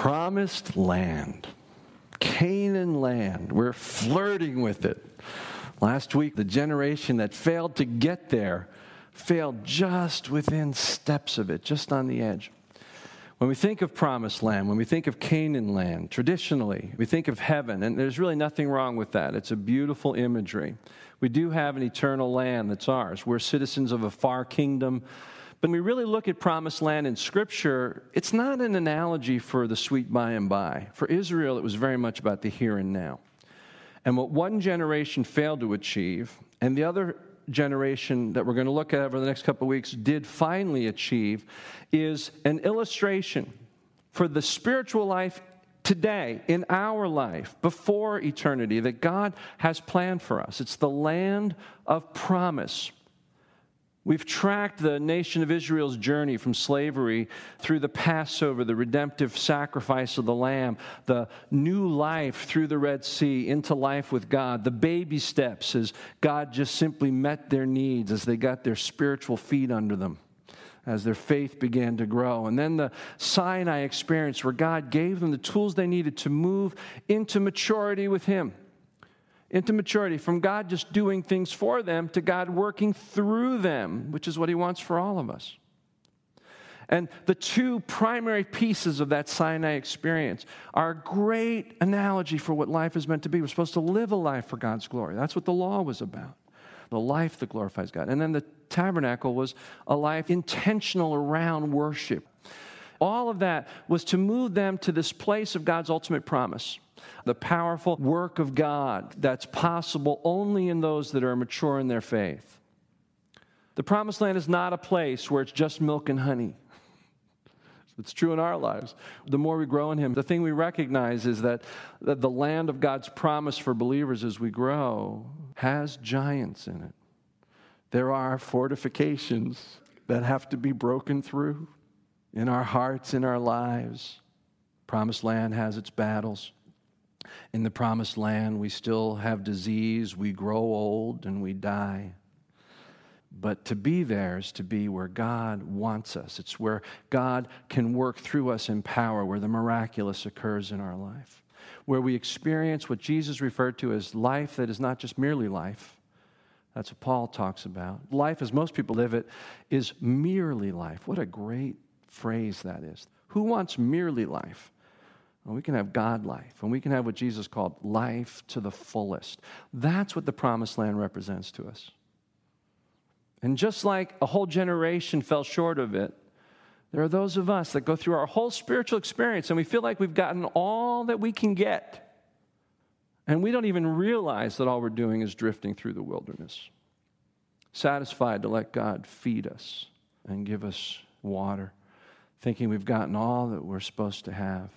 promised land, Canaan land. We're flirting with it. Last week, the generation that failed to get there failed just within steps of it, just on the edge. When we think of promised land, when we think of Canaan land, traditionally, we think of heaven, and there's really nothing wrong with that. It's a beautiful imagery. We do have an eternal land that's ours. We're citizens of a far kingdom. When we really look at promised land in Scripture, it's not an analogy for the sweet by and by. For Israel, it was very much about the here and now. And what one generation failed to achieve, and the other generation that we're going to look at over the next couple of weeks did finally achieve is an illustration for the spiritual life today, in our life, before eternity, that God has planned for us. It's the land of promise. We've tracked the nation of Israel's journey from slavery through the Passover, the redemptive sacrifice of the Lamb, the new life through the Red Sea into life with God, the baby steps as God just simply met their needs as they got their spiritual feet under them, as their faith began to grow. And then the Sinai experience where God gave them the tools they needed to move into maturity with Him into maturity, from God just doing things for them to God working through them, which is what He wants for all of us. And the two primary pieces of that Sinai experience are a great analogy for what life is meant to be. We're supposed to live a life for God's glory. That's what the law was about the life that glorifies God. And then the tabernacle was a life intentional around worship. All of that was to move them to this place of God's ultimate promise the powerful work of God that's possible only in those that are mature in their faith. The promised land is not a place where it's just milk and honey. It's true in our lives. The more we grow in Him, the thing we recognize is that, that the land of God's promise for believers as we grow has giants in it. There are fortifications that have to be broken through in our hearts, in our lives. Promised land has its battles in the promised land. We still have disease, we grow old, and we die. But to be there is to be where God wants us. It's where God can work through us in power, where the miraculous occurs in our life, where we experience what Jesus referred to as life that is not just merely life. That's what Paul talks about. Life, as most people live it, is merely life. What a great phrase that is. Who wants merely life? And we can have God life, and we can have what Jesus called life to the fullest. That's what the promised land represents to us. And just like a whole generation fell short of it, there are those of us that go through our whole spiritual experience and we feel like we've gotten all that we can get. And we don't even realize that all we're doing is drifting through the wilderness, satisfied to let God feed us and give us water, thinking we've gotten all that we're supposed to have.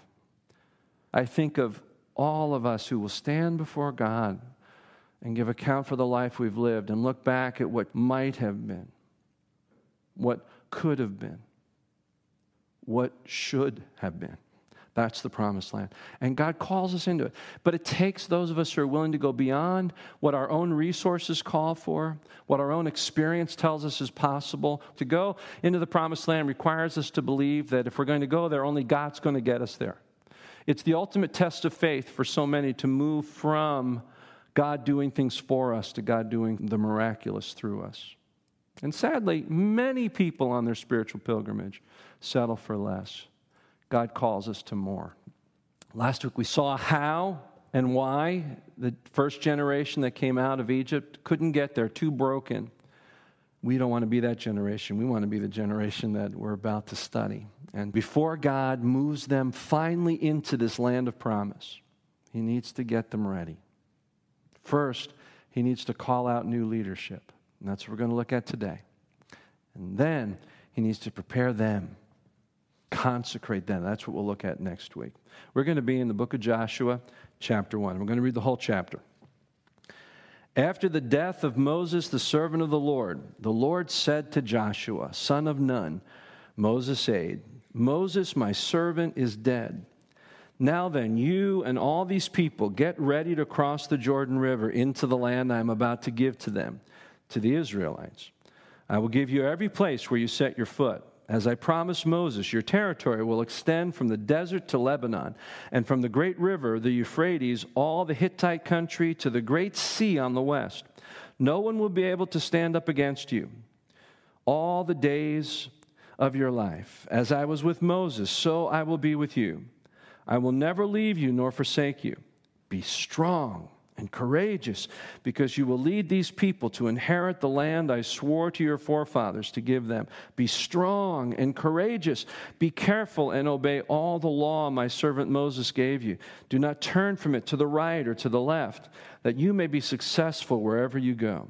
I think of all of us who will stand before God and give account for the life we've lived and look back at what might have been, what could have been, what should have been. That's the promised land. And God calls us into it. But it takes those of us who are willing to go beyond what our own resources call for, what our own experience tells us is possible. To go into the promised land requires us to believe that if we're going to go there, only God's going to get us there. It's the ultimate test of faith for so many to move from God doing things for us to God doing the miraculous through us. And sadly, many people on their spiritual pilgrimage settle for less. God calls us to more. Last week we saw how and why the first generation that came out of Egypt couldn't get there, too broken. We don't want to be that generation. We want to be the generation that we're about to study. And before God moves them finally into this land of promise, He needs to get them ready. First, He needs to call out new leadership. And that's what we're going to look at today. And then He needs to prepare them, consecrate them. That's what we'll look at next week. We're going to be in the book of Joshua, chapter 1. We're going to read the whole chapter. After the death of Moses, the servant of the Lord, the Lord said to Joshua, son of Nun, Moses' aide, Moses, my servant, is dead. Now then, you and all these people get ready to cross the Jordan River into the land I am about to give to them, to the Israelites. I will give you every place where you set your foot as I promised Moses, your territory will extend from the desert to Lebanon, and from the great river, the Euphrates, all the Hittite country to the great sea on the west. No one will be able to stand up against you all the days of your life. As I was with Moses, so I will be with you. I will never leave you nor forsake you. Be strong and courageous, because you will lead these people to inherit the land I swore to your forefathers to give them. Be strong and courageous. Be careful and obey all the law my servant Moses gave you. Do not turn from it to the right or to the left, that you may be successful wherever you go.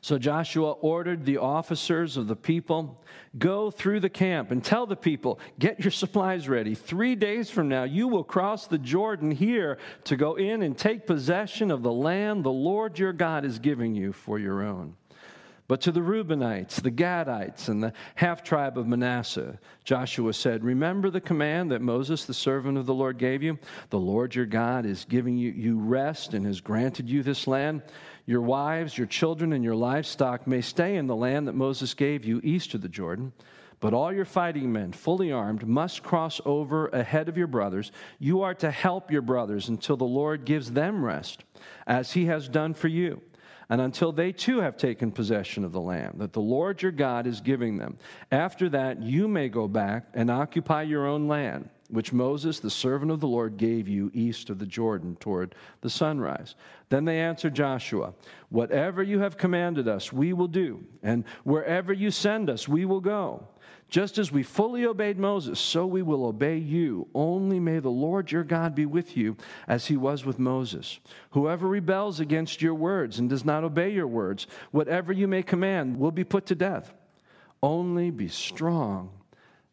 So Joshua ordered the officers of the people go through the camp and tell the people, get your supplies ready. Three days from now, you will cross the Jordan here to go in and take possession of the land the Lord your God is giving you for your own. But to the Reubenites, the Gadites, and the half tribe of Manasseh, Joshua said, Remember the command that Moses, the servant of the Lord, gave you? The Lord your God is giving you, you rest and has granted you this land. Your wives, your children, and your livestock may stay in the land that Moses gave you east of the Jordan. But all your fighting men, fully armed, must cross over ahead of your brothers. You are to help your brothers until the Lord gives them rest, as he has done for you and until they too have taken possession of the land that the Lord your God is giving them. After that, you may go back and occupy your own land, which Moses, the servant of the Lord, gave you east of the Jordan toward the sunrise. Then they answered Joshua, Whatever you have commanded us, we will do, and wherever you send us, we will go. Just as we fully obeyed Moses, so we will obey you. Only may the Lord your God be with you as he was with Moses. Whoever rebels against your words and does not obey your words, whatever you may command, will be put to death. Only be strong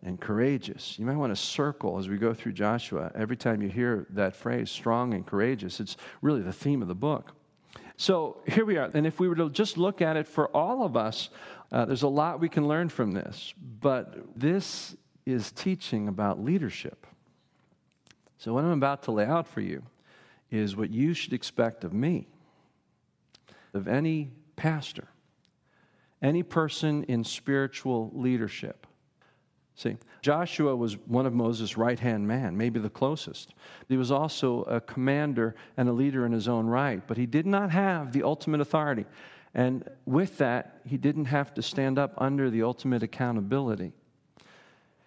and courageous. You might want to circle as we go through Joshua. Every time you hear that phrase, strong and courageous, it's really the theme of the book. So here we are. And if we were to just look at it for all of us, uh, there's a lot we can learn from this. But this is teaching about leadership. So what I'm about to lay out for you is what you should expect of me, of any pastor, any person in spiritual leadership. See, Joshua was one of Moses' right hand man, maybe the closest. He was also a commander and a leader in his own right, but he did not have the ultimate authority. And with that, he didn't have to stand up under the ultimate accountability.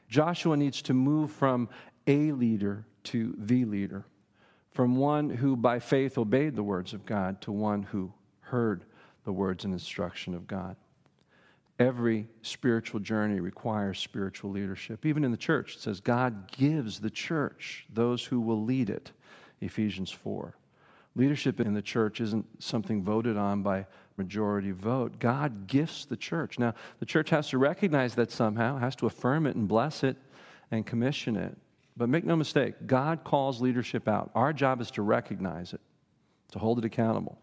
Joshua needs to move from a leader to the leader, from one who by faith obeyed the words of God to one who heard the words and instruction of God. Every spiritual journey requires spiritual leadership. Even in the church, it says God gives the church those who will lead it. Ephesians 4. Leadership in the church isn't something voted on by majority vote. God gifts the church. Now, the church has to recognize that somehow, has to affirm it and bless it and commission it. But make no mistake, God calls leadership out. Our job is to recognize it, to hold it accountable.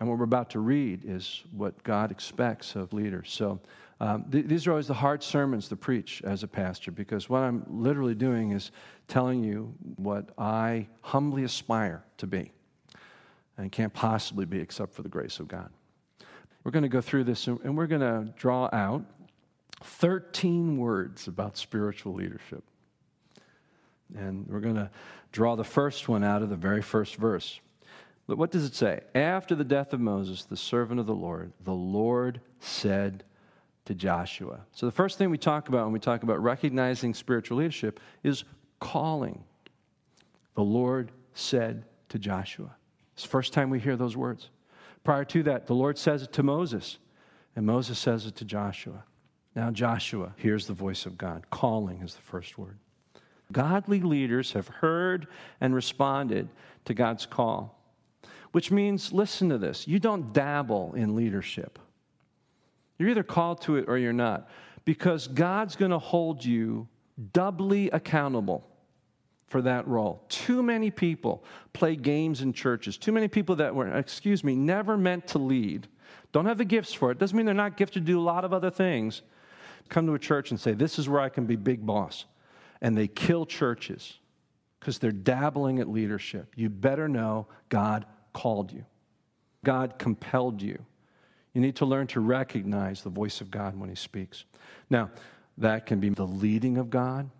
And what we're about to read is what God expects of leaders. So um, th- these are always the hard sermons to preach as a pastor because what I'm literally doing is telling you what I humbly aspire to be and can't possibly be except for the grace of God. We're going to go through this and we're going to draw out 13 words about spiritual leadership. And we're going to draw the first one out of the very first verse. What does it say? After the death of Moses, the servant of the Lord, the Lord said to Joshua. So the first thing we talk about when we talk about recognizing spiritual leadership is calling. The Lord said to Joshua. It's the first time we hear those words. Prior to that, the Lord says it to Moses, and Moses says it to Joshua. Now Joshua hears the voice of God. Calling is the first word. Godly leaders have heard and responded to God's call. Which means, listen to this you don't dabble in leadership. You're either called to it or you're not, because God's going to hold you doubly accountable for that role. Too many people play games in churches. Too many people that were, excuse me, never meant to lead, don't have the gifts for it. Doesn't mean they're not gifted to do a lot of other things. Come to a church and say, This is where I can be big boss. And they kill churches because they're dabbling at leadership. You better know God called you, God compelled you. You need to learn to recognize the voice of God when He speaks. Now, that can be the leading of God,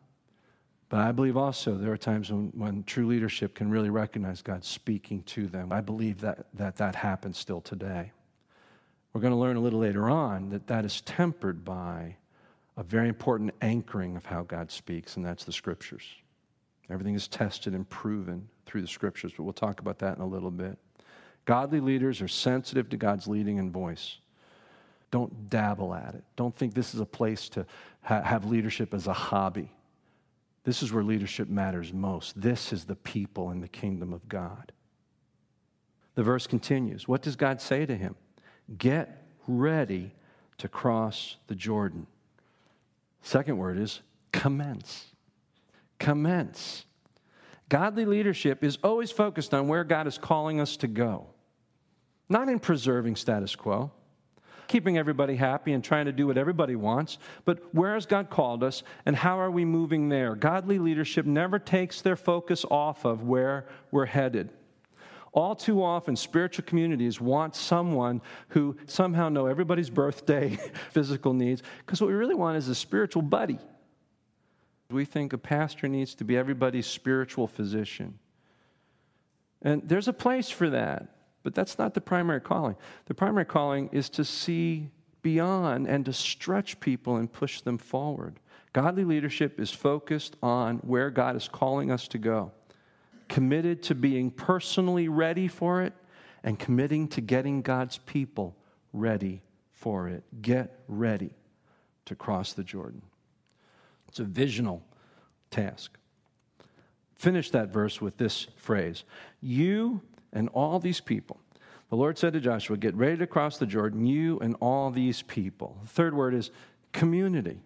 but I believe also there are times when, when true leadership can really recognize God speaking to them. I believe that that, that happens still today. We're going to learn a little later on that that is tempered by a very important anchoring of how God speaks, and that's the scriptures. Everything is tested and proven through the scriptures, but we'll talk about that in a little bit. Godly leaders are sensitive to God's leading and voice. Don't dabble at it. Don't think this is a place to ha- have leadership as a hobby. This is where leadership matters most. This is the people in the kingdom of God. The verse continues. What does God say to him? Get ready to cross the Jordan. Second word is commence. Commence. Godly leadership is always focused on where God is calling us to go, not in preserving status quo, keeping everybody happy and trying to do what everybody wants, but where has God called us and how are we moving there? Godly leadership never takes their focus off of where we're headed. All too often, spiritual communities want someone who somehow know everybody's birthday, physical needs, because what we really want is a spiritual buddy. We think a pastor needs to be everybody's spiritual physician. And there's a place for that, but that's not the primary calling. The primary calling is to see beyond and to stretch people and push them forward. Godly leadership is focused on where God is calling us to go committed to being personally ready for it, and committing to getting God's people ready for it. Get ready to cross the Jordan. It's a visional task. Finish that verse with this phrase You and all these people. The Lord said to Joshua, Get ready to cross the Jordan, you and all these people. The third word is community.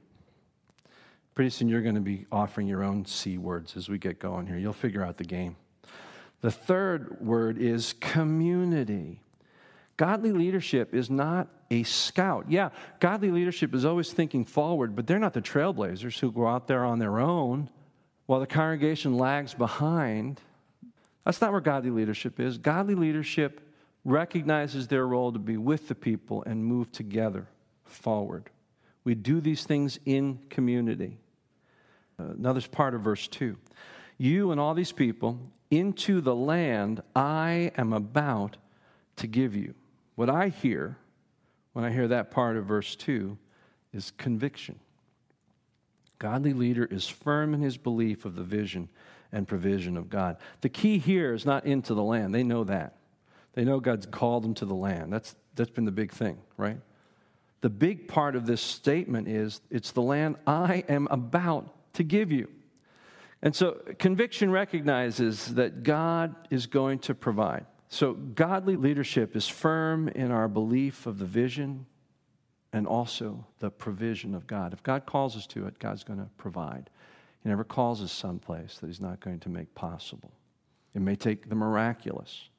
Pretty soon you're going to be offering your own C words as we get going here. You'll figure out the game. The third word is community. Godly leadership is not a scout. Yeah, godly leadership is always thinking forward, but they're not the trailblazers who go out there on their own while the congregation lags behind. That's not where godly leadership is. Godly leadership recognizes their role to be with the people and move together forward. We do these things in community. Uh, another part of verse 2. You and all these people into the land I am about to give you. What I hear when I hear that part of verse 2 is conviction. Godly leader is firm in his belief of the vision and provision of God. The key here is not into the land. They know that. They know God's called them to the land. That's, that's been the big thing, right? The big part of this statement is it's the land I am about to give you. And so conviction recognizes that God is going to provide. So godly leadership is firm in our belief of the vision and also the provision of God. If God calls us to it, God's going to provide. He never calls us someplace that He's not going to make possible. It may take the miraculous,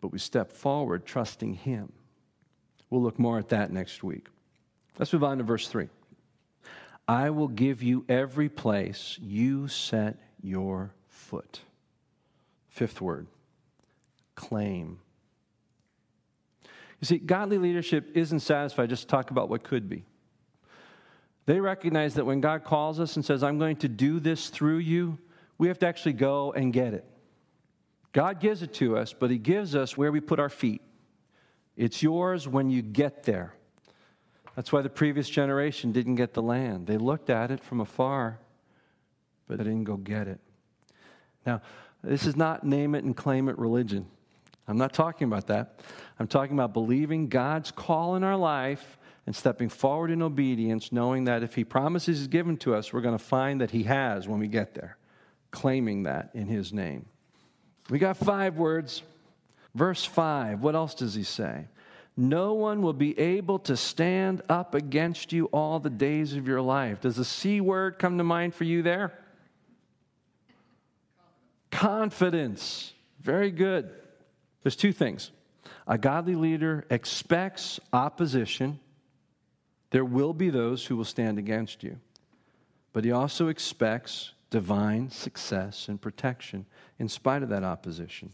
but we step forward trusting Him. We'll look more at that next week. Let's move on to verse 3. I will give you every place you set your foot. Fifth word claim. You see, godly leadership isn't satisfied just to talk about what could be. They recognize that when God calls us and says, I'm going to do this through you, we have to actually go and get it. God gives it to us, but He gives us where we put our feet. It's yours when you get there. That's why the previous generation didn't get the land. They looked at it from afar, but they didn't go get it. Now, this is not name it and claim it religion. I'm not talking about that. I'm talking about believing God's call in our life and stepping forward in obedience, knowing that if He promises He's given to us, we're going to find that He has when we get there, claiming that in His name. We got five words. Verse 5, what else does He say? No one will be able to stand up against you all the days of your life. Does the C word come to mind for you there? confidence. Very good. There's two things. A godly leader expects opposition. There will be those who will stand against you. But he also expects divine success and protection in spite of that opposition.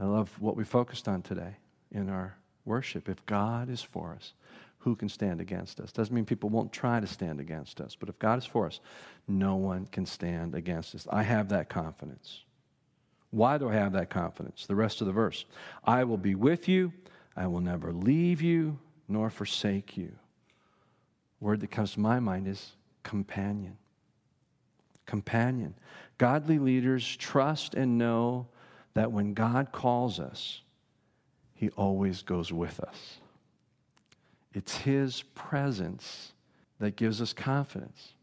I love what we focused on today in our worship. If God is for us, who can stand against us? Doesn't mean people won't try to stand against us, but if God is for us, no one can stand against us. I have that confidence. Why do I have that confidence? The rest of the verse I will be with you, I will never leave you nor forsake you. Word that comes to my mind is companion. Companion. Godly leaders trust and know that when God calls us, He always goes with us. It's His presence that gives us confidence.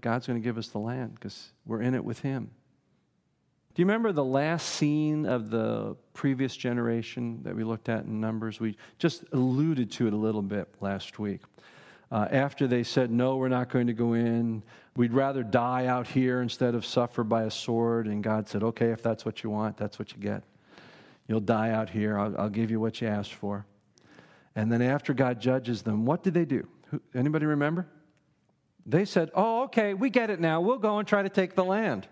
God's going to give us the land because we're in it with Him. Do you remember the last scene of the previous generation that we looked at in Numbers? We just alluded to it a little bit last week. Uh, after they said, No, we're not going to go in, we'd rather die out here instead of suffer by a sword. And God said, Okay, if that's what you want, that's what you get. You'll die out here. I'll, I'll give you what you asked for. And then after God judges them, what did they do? Who, anybody remember? They said, Oh, okay, we get it now. We'll go and try to take the land.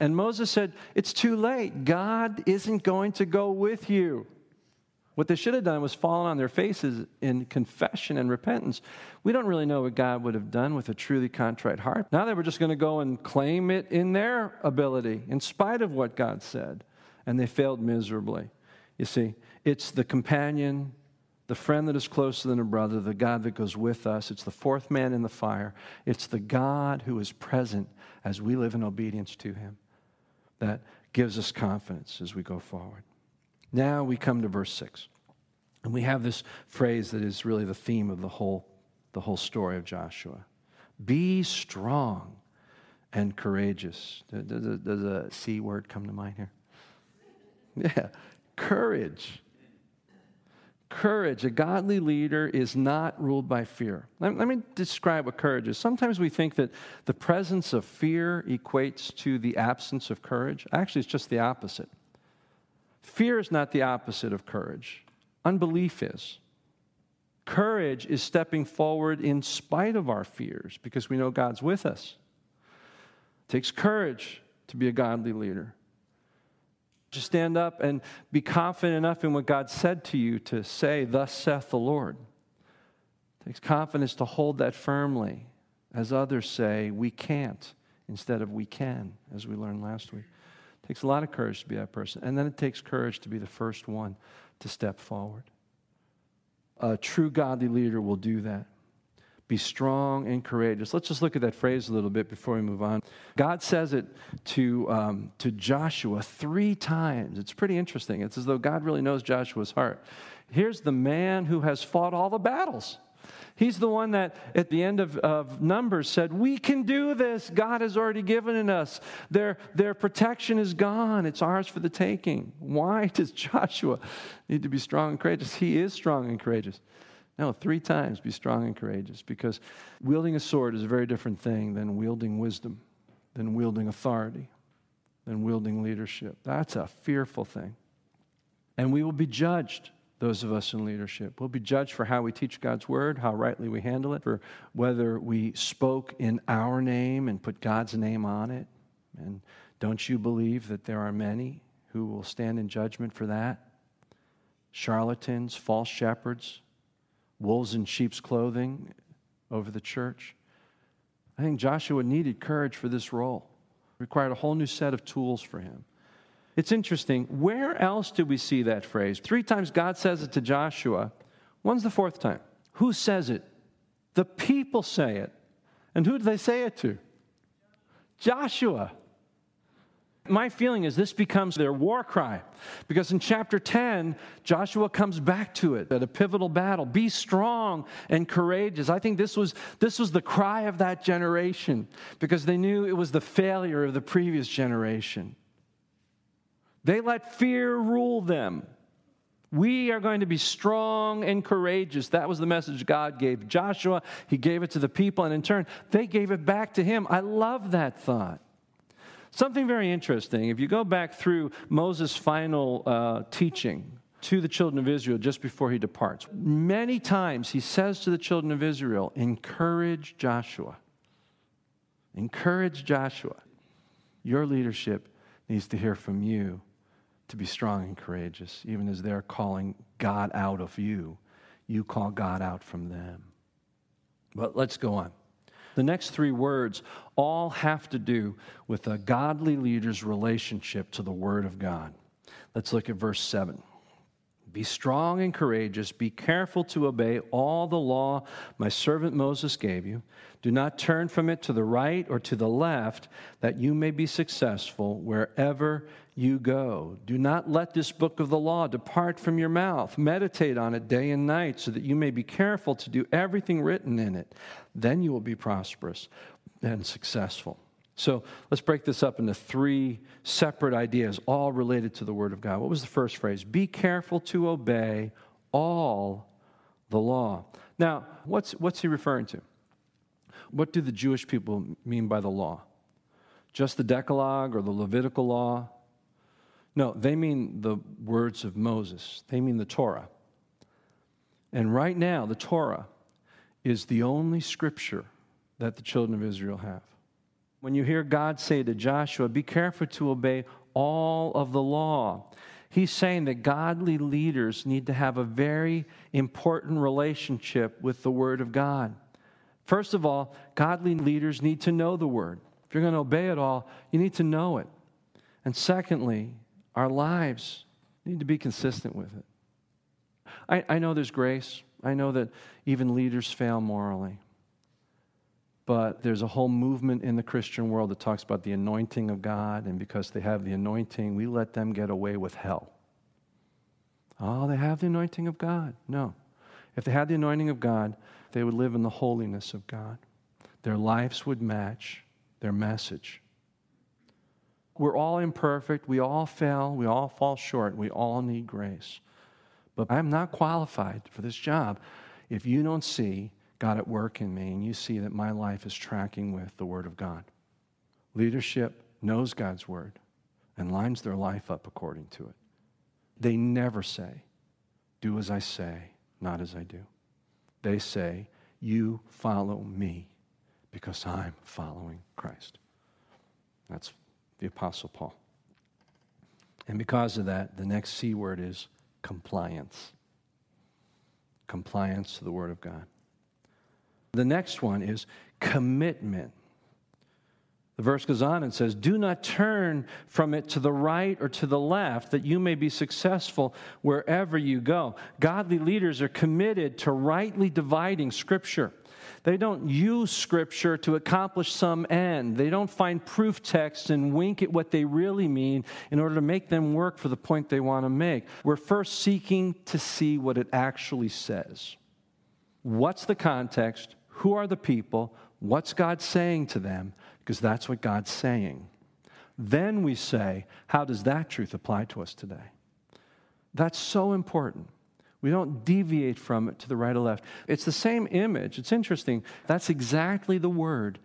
And Moses said, It's too late. God isn't going to go with you. What they should have done was fallen on their faces in confession and repentance. We don't really know what God would have done with a truly contrite heart. Now they were just going to go and claim it in their ability, in spite of what God said. And they failed miserably. You see, it's the companion, the friend that is closer than a brother, the God that goes with us. It's the fourth man in the fire. It's the God who is present as we live in obedience to him that gives us confidence as we go forward. Now we come to verse 6. And we have this phrase that is really the theme of the whole, the whole story of Joshua Be strong and courageous. Does, does a C word come to mind here? Yeah, courage courage, a godly leader is not ruled by fear. Let, let, me describe what courage is. Sometimes we think that the presence of fear equates to the absence of courage. Actually, it's just the opposite. Fear is not the opposite of courage, unbelief is. Courage is stepping forward in spite of our fears because we know God's with us. It takes courage to be a godly leader to stand up and be confident enough in what God said to you to say, Thus saith the Lord. It takes confidence to hold that firmly, as others say, we can't, instead of we can, as we learned last week. It takes a lot of courage to be that person. And then it takes courage to be the first one to step forward. A true godly leader will do that. Be strong and courageous. Let's just look at that phrase a little bit before we move on. God says it to, um, to Joshua three times. It's pretty interesting. It's as though God really knows Joshua's heart. Here's the man who has fought all the battles. He's the one that at the end of, of Numbers said, We can do this. God has already given it us. Their, their protection is gone. It's ours for the taking. Why does Joshua need to be strong and courageous? He is strong and courageous. No, three times be strong and courageous because wielding a sword is a very different thing than wielding wisdom, than wielding authority, than wielding leadership. That's a fearful thing. And we will be judged, those of us in leadership. We'll be judged for how we teach God's word, how rightly we handle it, for whether we spoke in our name and put God's name on it. And don't you believe that there are many who will stand in judgment for that? Charlatans, false shepherds, wolves in sheep's clothing over the church. I think Joshua needed courage for this role. It required a whole new set of tools for him. It's interesting. Where else do we see that phrase? Three times God says it to Joshua. When's the fourth time? Who says it? The people say it. And who do they say it to? Joshua. My feeling is this becomes their war cry because in chapter 10, Joshua comes back to it at a pivotal battle. Be strong and courageous. I think this was, this was the cry of that generation because they knew it was the failure of the previous generation. They let fear rule them. We are going to be strong and courageous. That was the message God gave Joshua. He gave it to the people, and in turn, they gave it back to him. I love that thought. Something very interesting. If you go back through Moses' final uh, teaching to the children of Israel just before he departs, many times he says to the children of Israel, Encourage Joshua. Encourage Joshua. Your leadership needs to hear from you to be strong and courageous, even as they're calling God out of you. You call God out from them. But let's go on. The next three words all have to do with a godly leader's relationship to the Word of God. Let's look at verse 7. Be strong and courageous. Be careful to obey all the law my servant Moses gave you. Do not turn from it to the right or to the left, that you may be successful wherever you go. Do not let this book of the law depart from your mouth. Meditate on it day and night, so that you may be careful to do everything written in it. Then you will be prosperous and successful. So let's break this up into three separate ideas, all related to the Word of God. What was the first phrase? Be careful to obey all the law. Now, what's, what's he referring to? What do the Jewish people mean by the law? Just the Decalogue or the Levitical law? No, they mean the words of Moses, they mean the Torah. And right now, the Torah is the only scripture that the children of Israel have. When you hear God say to Joshua, Be careful to obey all of the law, he's saying that godly leaders need to have a very important relationship with the Word of God. First of all, godly leaders need to know the Word. If you're going to obey it all, you need to know it. And secondly, our lives need to be consistent with it. I, I know there's grace. I know that even leaders fail morally. But there's a whole movement in the Christian world that talks about the anointing of God, and because they have the anointing, we let them get away with hell. Oh, they have the anointing of God. No. If they had the anointing of God, they would live in the holiness of God. Their lives would match their message. We're all imperfect. We all fail. We all fall short. We all need grace. But I'm not qualified for this job if you don't see God at work in me, and you see that my life is tracking with the Word of God. Leadership knows God's Word and lines their life up according to it. They never say, Do as I say, not as I do. They say, You follow me because I'm following Christ. That's the Apostle Paul. And because of that, the next C word is compliance. Compliance to the Word of God. The next one is commitment. The verse goes on and says, Do not turn from it to the right or to the left, that you may be successful wherever you go. Godly leaders are committed to rightly dividing Scripture. They don't use Scripture to accomplish some end. They don't find proof texts and wink at what they really mean in order to make them work for the point they want to make. We're first seeking to see what it actually says. What's the context? Who are the people? What's God saying to them? Because that's what God's saying. Then we say, how does that truth apply to us today? That's so important. We don't deviate from it to the right or left. It's the same image. It's interesting. That's exactly the word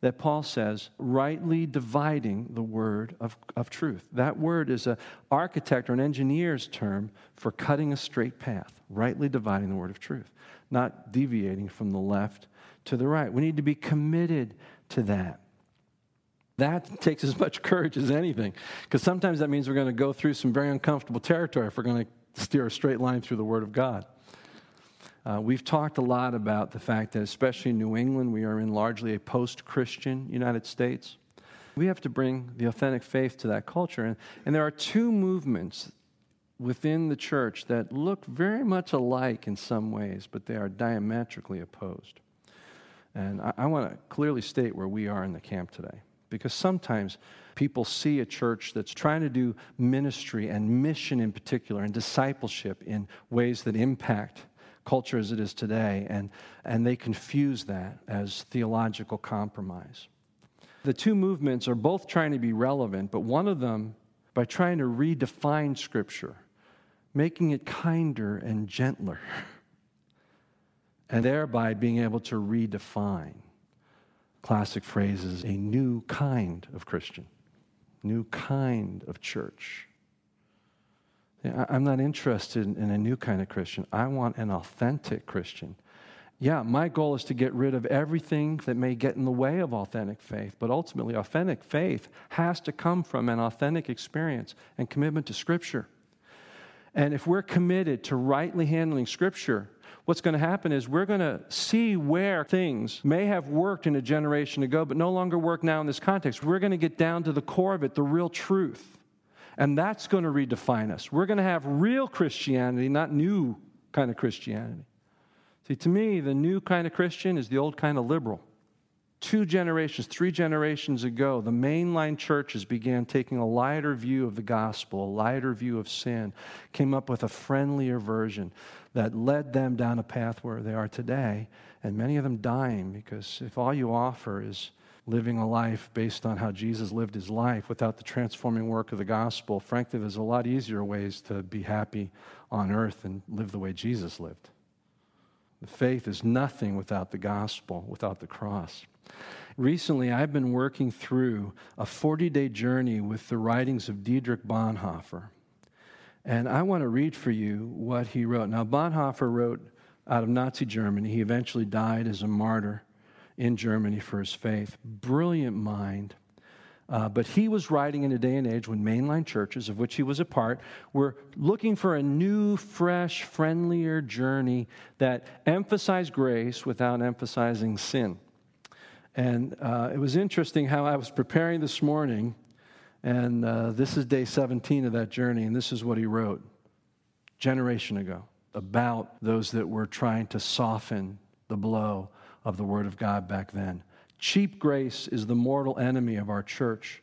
that Paul says, rightly dividing the word of, of truth. That word is an architect or an engineer's term for cutting a straight path, rightly dividing the word of truth, not deviating from the left to the right. We need to be committed to that. That takes as much courage as anything, because sometimes that means we're going to go through some very uncomfortable territory if we're going to steer a straight line through the Word of God. Uh, we've talked a lot about the fact that, especially in New England, we are in largely a post Christian United States. We have to bring the authentic faith to that culture. And, and there are two movements within the church that look very much alike in some ways, but they are diametrically opposed. And I, I want to clearly state where we are in the camp today. Because sometimes people see a church that's trying to do ministry and mission in particular and discipleship in ways that impact culture as it is today, and, and they confuse that as theological compromise. The two movements are both trying to be relevant, but one of them, by trying to redefine Scripture, making it kinder and gentler. and thereby being able to redefine classic phrases a new kind of Christian. new kind of church. I'm not interested in a new kind of Christian. I want an authentic Christian. Yeah, my goal is to get rid of everything that may get in the way of authentic faith, but ultimately, authentic faith has to come from an authentic experience and commitment to Scripture. And if we're committed to rightly handling Scripture, what's going to happen is we're going to see where things may have worked in a generation ago, but no longer work now in this context. We're going to get down to the core of it, the real truth. And that's going to redefine us. We're going to have real Christianity, not new kind of Christianity. See, to me, the new kind of Christian is the old kind of liberal. Two generations, three generations ago, the mainline churches began taking a lighter view of the gospel, a lighter view of sin, came up with a friendlier version that led them down a path where they are today, and many of them dying because if all you offer is living a life based on how Jesus lived his life without the transforming work of the gospel, frankly, there's a lot easier ways to be happy on earth and live the way Jesus lived. The faith is nothing without the gospel, without the cross. Recently, I've been working through a 40 day journey with the writings of Dietrich Bonhoeffer. And I want to read for you what he wrote. Now, Bonhoeffer wrote out of Nazi Germany. He eventually died as a martyr in Germany for his faith. Brilliant mind. Uh, but he was writing in a day and age when mainline churches, of which he was a part, were looking for a new, fresh, friendlier journey that emphasized grace without emphasizing sin. And uh, it was interesting how I was preparing this morning, and uh, this is day 17 of that journey, and this is what he wrote generation ago about those that were trying to soften the blow of the Word of God back then. Cheap grace is the mortal enemy of our church.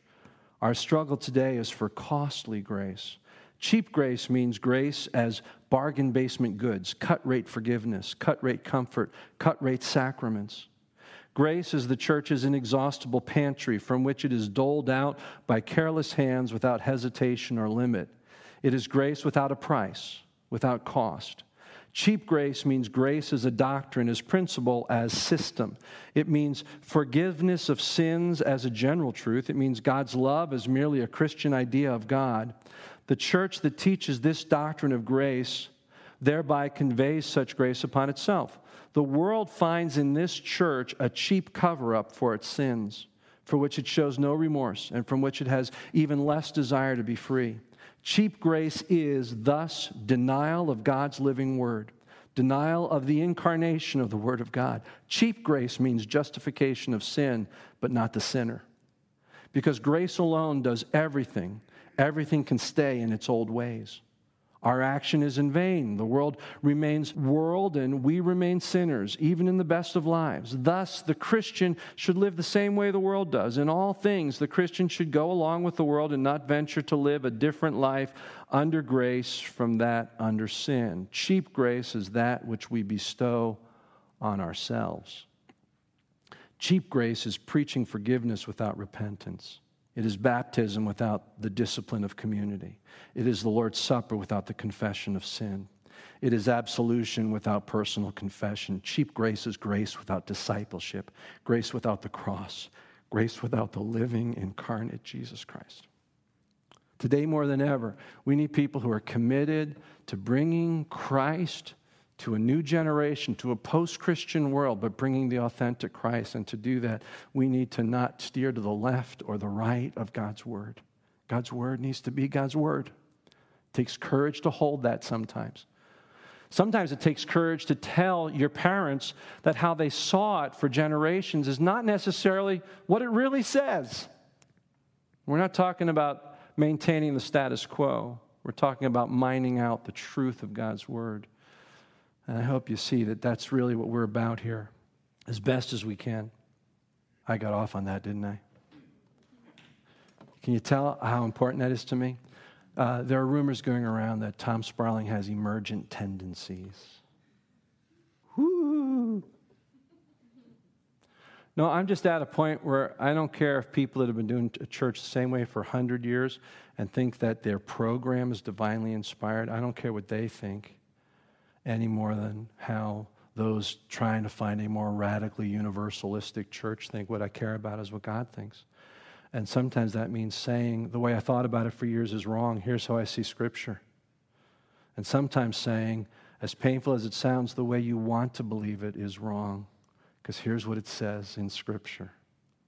Our struggle today is for costly grace. Cheap grace means grace as bargain basement goods, cut rate forgiveness, cut rate comfort, cut rate sacraments. Grace is the church's inexhaustible pantry from which it is doled out by careless hands without hesitation or limit. It is grace without a price, without cost. Cheap grace means grace as a doctrine, as principle, as system. It means forgiveness of sins as a general truth. It means God's love as merely a Christian idea of God. The church that teaches this doctrine of grace thereby conveys such grace upon itself. The world finds in this church a cheap cover up for its sins, for which it shows no remorse, and from which it has even less desire to be free. Cheap grace is thus denial of God's living word, denial of the incarnation of the word of God. Cheap grace means justification of sin, but not the sinner. Because grace alone does everything, everything can stay in its old ways. Our action is in vain. The world remains world and we remain sinners, even in the best of lives. Thus, the Christian should live the same way the world does. In all things, the Christian should go along with the world and not venture to live a different life under grace from that under sin. Cheap grace is that which we bestow on ourselves. Cheap grace is preaching forgiveness without repentance. It is baptism without the discipline of community. It is the Lord's Supper without the confession of sin. It is absolution without personal confession. Cheap grace is grace without discipleship, grace without the cross, grace without the living, incarnate Jesus Christ. Today, more than ever, we need people who are committed to bringing Christ to a new generation, to a post Christian world, but bringing the authentic Christ. And to do that, we need to not steer to the left or the right of God's word. God's word needs to be God's word. It takes courage to hold that sometimes. Sometimes it takes courage to tell your parents that how they saw it for generations is not necessarily what it really says. We're not talking about maintaining the status quo. We're talking about mining out the truth of God's word. And I hope you see that that's really what we're about here, as best as we can. I got off on that, didn't I? Can you tell how important that is to me? Uh, there are rumors going around that Tom Sparling has emergent tendencies. Woo! No, I'm just at a point where I don't care if people that have been doing church the same way for 100 years and think that their program is divinely inspired. I don't care what they think any more than how those trying to find a more radically universalistic church think. What I care about is what God thinks. And sometimes that means saying, the way I thought about it for years is wrong. Here's how I see Scripture. And sometimes saying, as painful as it sounds, the way you want to believe it is wrong. Because here's what it says in Scripture.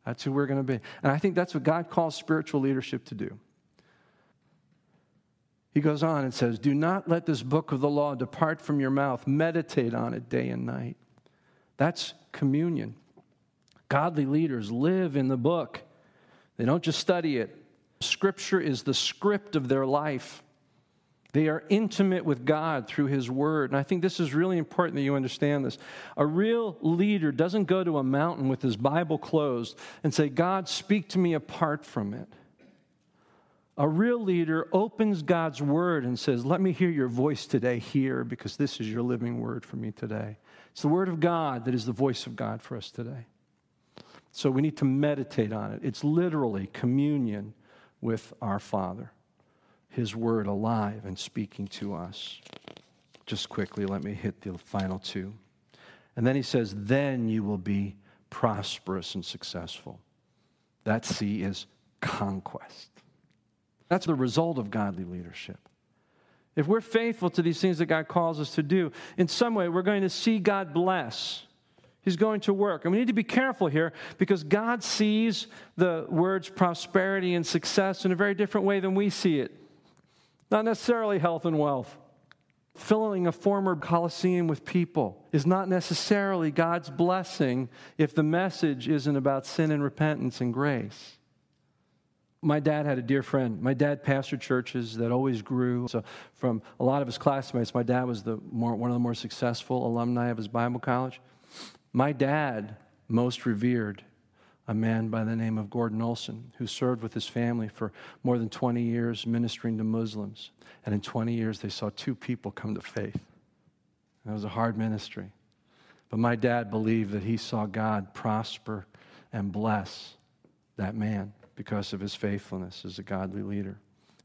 That's who we're going to be. And I think that's what God calls spiritual leadership to do. He goes on and says, Do not let this book of the law depart from your mouth. Meditate on it day and night. That's communion. Godly leaders live in the book, they don't just study it. Scripture is the script of their life. They are intimate with God through His Word. And I think this is really important that you understand this. A real leader doesn't go to a mountain with his Bible closed and say, God, speak to me apart from it. A real leader opens God's Word and says, Let me hear your voice today here because this is your living Word for me today. It's the Word of God that is the voice of God for us today. So we need to meditate on it. It's literally communion with our Father. His word alive and speaking to us. Just quickly, let me hit the final two. And then he says, Then you will be prosperous and successful. That C is conquest. That's the result of godly leadership. If we're faithful to these things that God calls us to do, in some way we're going to see God bless. He's going to work. And we need to be careful here because God sees the words prosperity and success in a very different way than we see it not necessarily health and wealth. Filling a former Coliseum with people is not necessarily God's blessing if the message isn't about sin and repentance and grace. My dad had a dear friend. My dad pastored churches that always grew. So, from a lot of his classmates, my dad was the more, one of the more successful alumni of his Bible college. My dad most revered a man by the name of Gordon Olson, who served with his family for more than 20 years ministering to Muslims. And in 20 years, they saw two people come to faith. It was a hard ministry. But my dad believed that he saw God prosper and bless that man because of his faithfulness as a godly leader.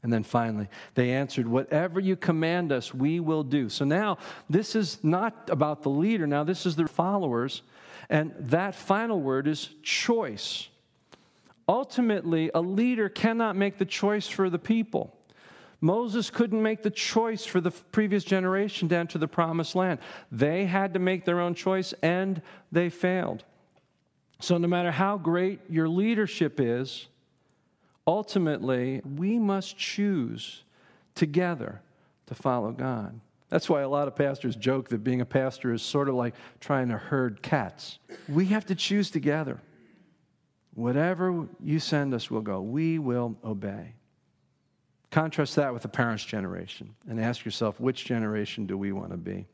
And then finally, they answered, Whatever you command us, we will do. So now, this is not about the leader. Now, this is the followers and that final word is choice. Ultimately, a leader cannot make the choice for the people. Moses couldn't make the choice for the previous generation to enter the promised land. They had to make their own choice and they failed. So, no matter how great your leadership is, ultimately, we must choose together to follow God. That's why a lot of pastors joke that being a pastor is sort of like trying to herd cats. We have to choose together. Whatever you send us, we'll go. We will obey. Contrast that with the parents' generation and ask yourself, which generation do we want to be?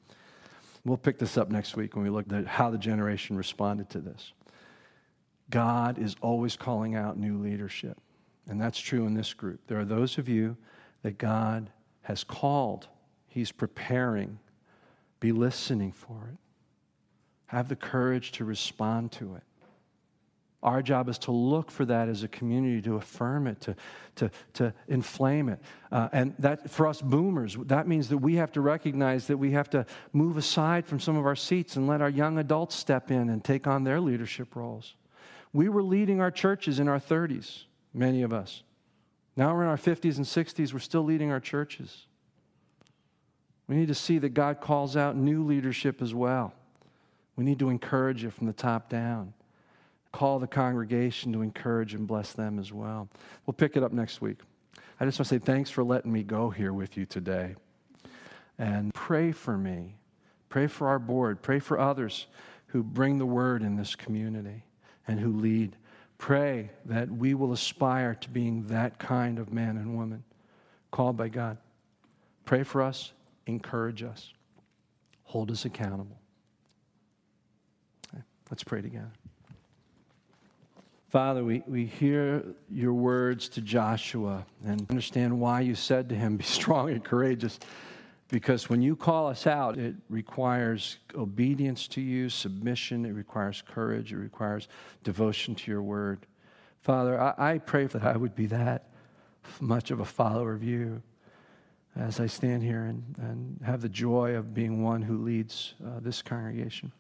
We'll pick this up next week when we look at how the generation responded to this. God is always calling out new leadership. And that's true in this group. There are those of you that God has called He's preparing. Be listening for it. Have the courage to respond to it. Our job is to look for that as a community, to affirm it, to, to, to inflame it. Uh, and that, for us boomers, that means that we have to recognize that we have to move aside from some of our seats and let our young adults step in and take on their leadership roles. We were leading our churches in our 30s, many of us. Now we're in our 50s and 60s, we're still leading our churches. We need to see that God calls out new leadership as well. We need to encourage it from the top down. Call the congregation to encourage and bless them as well. We'll pick it up next week. I just want to say thanks for letting me go here with you today. And pray for me. Pray for our board. Pray for others who bring the word in this community and who lead. Pray that we will aspire to being that kind of man and woman called by God. Pray for us encourage us, hold us accountable. Okay, let's pray together. Father, we, we hear your words to Joshua and understand why you said to him, Be strong and courageous. Because when you call us out, it requires obedience to you, submission, it requires courage, it requires devotion to your word. Father, I, I pray that I would be that much of a follower of you as I stand here and, and have the joy of being one who leads uh, this congregation.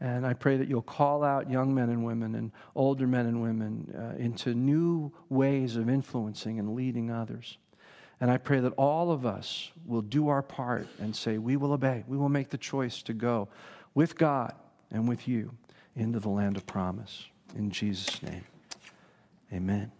And I pray that you'll call out young men and women and older men and women uh, into new ways of influencing and leading others. And I pray that all of us will do our part and say, We will obey. We will make the choice to go with God and with you into the land of promise. In Jesus' name, amen.